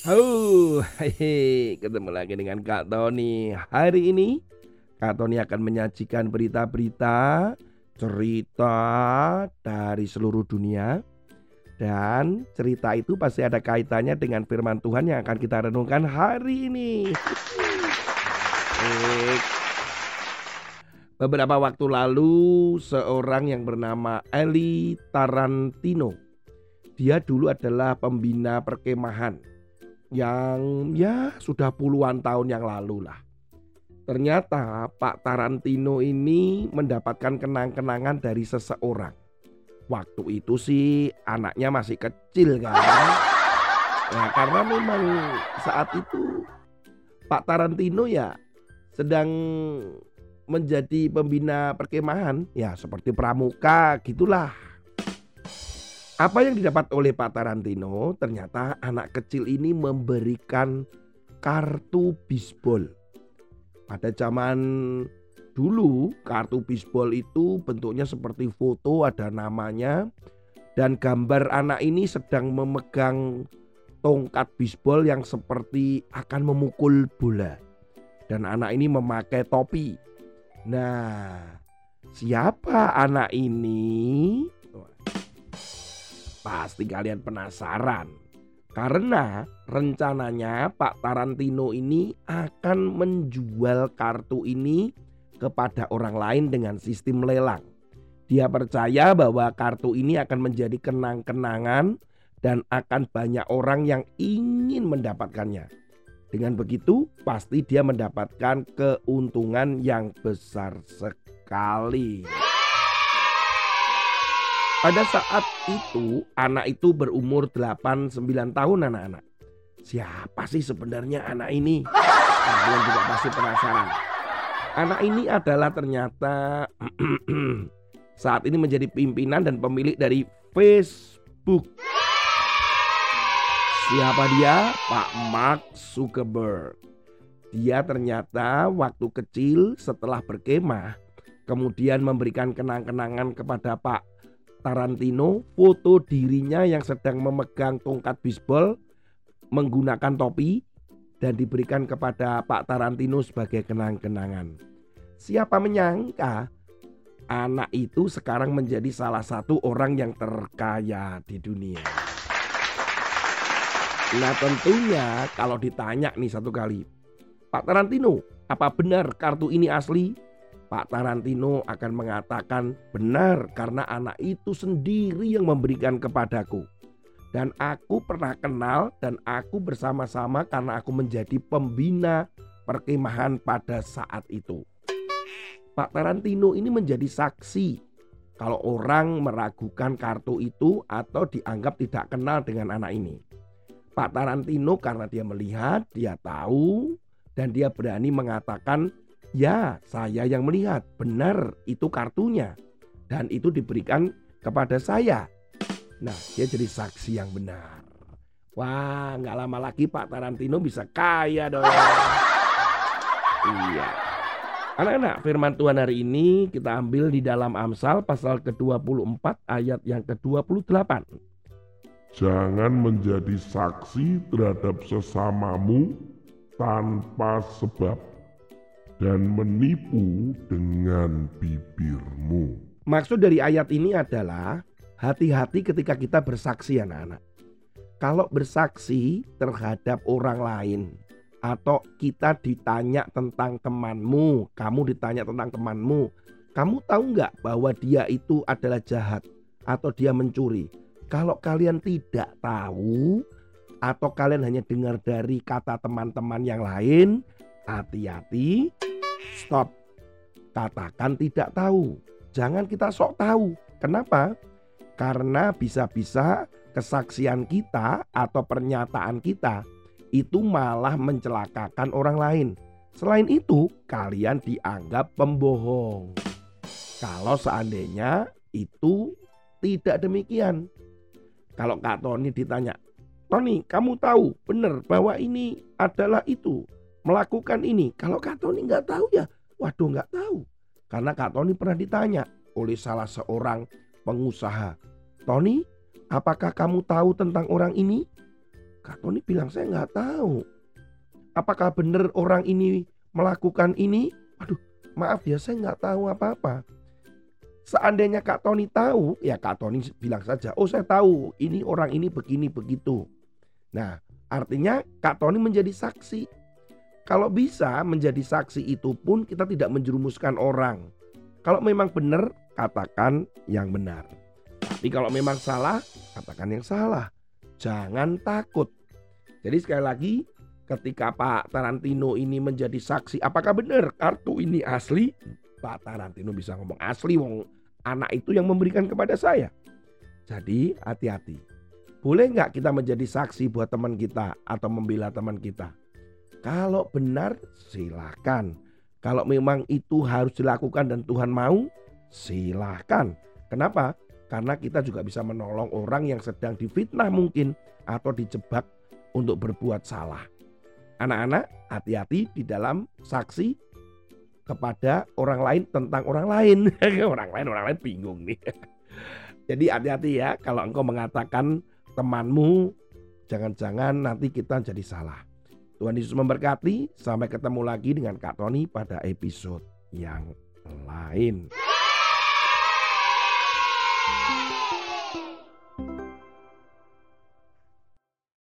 Halo, hehe, ketemu lagi dengan Kak Tony. Hari ini Kak Tony akan menyajikan berita-berita, cerita dari seluruh dunia. Dan cerita itu pasti ada kaitannya dengan firman Tuhan yang akan kita renungkan hari ini. Beberapa waktu lalu seorang yang bernama Eli Tarantino. Dia dulu adalah pembina perkemahan yang ya sudah puluhan tahun yang lalu lah. Ternyata Pak Tarantino ini mendapatkan kenang-kenangan dari seseorang. Waktu itu sih anaknya masih kecil kan. Nah karena memang saat itu Pak Tarantino ya sedang menjadi pembina perkemahan ya seperti pramuka gitulah apa yang didapat oleh Pak Tarantino? Ternyata anak kecil ini memberikan kartu bisbol. Pada zaman dulu kartu bisbol itu bentuknya seperti foto ada namanya dan gambar anak ini sedang memegang tongkat bisbol yang seperti akan memukul bola. Dan anak ini memakai topi. Nah, siapa anak ini? Pasti kalian penasaran. Karena rencananya Pak Tarantino ini akan menjual kartu ini kepada orang lain dengan sistem lelang. Dia percaya bahwa kartu ini akan menjadi kenang-kenangan dan akan banyak orang yang ingin mendapatkannya. Dengan begitu, pasti dia mendapatkan keuntungan yang besar sekali. Pada saat itu anak itu berumur 8-9 tahun anak-anak. Siapa sih sebenarnya anak ini? Kalian juga pasti penasaran. Anak ini adalah ternyata saat ini menjadi pimpinan dan pemilik dari Facebook. Siapa dia? Pak Mark Zuckerberg. Dia ternyata waktu kecil setelah berkemah kemudian memberikan kenang-kenangan kepada Pak Tarantino foto dirinya yang sedang memegang tongkat bisbol menggunakan topi dan diberikan kepada Pak Tarantino sebagai kenang-kenangan. Siapa menyangka anak itu sekarang menjadi salah satu orang yang terkaya di dunia. Nah tentunya kalau ditanya nih satu kali, Pak Tarantino, apa benar kartu ini asli? Pak Tarantino akan mengatakan benar karena anak itu sendiri yang memberikan kepadaku. Dan aku pernah kenal dan aku bersama-sama karena aku menjadi pembina perkemahan pada saat itu. Pak Tarantino ini menjadi saksi kalau orang meragukan kartu itu atau dianggap tidak kenal dengan anak ini. Pak Tarantino karena dia melihat, dia tahu dan dia berani mengatakan Ya, saya yang melihat. Benar, itu kartunya. Dan itu diberikan kepada saya. Nah, dia jadi saksi yang benar. Wah, nggak lama lagi Pak Tarantino bisa kaya dong. iya. Anak-anak, firman Tuhan hari ini kita ambil di dalam Amsal pasal ke-24 ayat yang ke-28. Jangan menjadi saksi terhadap sesamamu tanpa sebab dan menipu dengan bibirmu. Maksud dari ayat ini adalah hati-hati ketika kita bersaksi anak-anak. Kalau bersaksi terhadap orang lain atau kita ditanya tentang temanmu, kamu ditanya tentang temanmu, kamu tahu nggak bahwa dia itu adalah jahat atau dia mencuri? Kalau kalian tidak tahu atau kalian hanya dengar dari kata teman-teman yang lain, hati-hati Stop. Katakan tidak tahu. Jangan kita sok tahu. Kenapa? Karena bisa-bisa kesaksian kita atau pernyataan kita itu malah mencelakakan orang lain. Selain itu, kalian dianggap pembohong. Kalau seandainya itu tidak demikian. Kalau Kak Tony ditanya, Tony kamu tahu benar bahwa ini adalah itu melakukan ini. Kalau Kak Tony nggak tahu ya, waduh nggak tahu. Karena Kak Tony pernah ditanya oleh salah seorang pengusaha. Tony, apakah kamu tahu tentang orang ini? Kak Tony bilang saya nggak tahu. Apakah benar orang ini melakukan ini? Aduh, maaf ya saya nggak tahu apa-apa. Seandainya Kak Tony tahu, ya Kak Tony bilang saja, oh saya tahu ini orang ini begini begitu. Nah, artinya Kak Tony menjadi saksi. Kalau bisa menjadi saksi itu pun kita tidak menjerumuskan orang. Kalau memang benar, katakan yang benar. Tapi kalau memang salah, katakan yang salah. Jangan takut. Jadi sekali lagi, ketika Pak Tarantino ini menjadi saksi, apakah benar kartu ini asli? Pak Tarantino bisa ngomong asli, wong anak itu yang memberikan kepada saya. Jadi hati-hati. Boleh nggak kita menjadi saksi buat teman kita atau membela teman kita? Kalau benar silakan. Kalau memang itu harus dilakukan dan Tuhan mau, silahkan. Kenapa? Karena kita juga bisa menolong orang yang sedang difitnah mungkin atau dijebak untuk berbuat salah. Anak-anak hati-hati di dalam saksi kepada orang lain tentang orang lain. orang lain orang lain bingung nih. Jadi hati-hati ya kalau engkau mengatakan temanmu jangan-jangan nanti kita jadi salah. Tuhan Yesus memberkati. Sampai ketemu lagi dengan Kak Tony pada episode yang lain.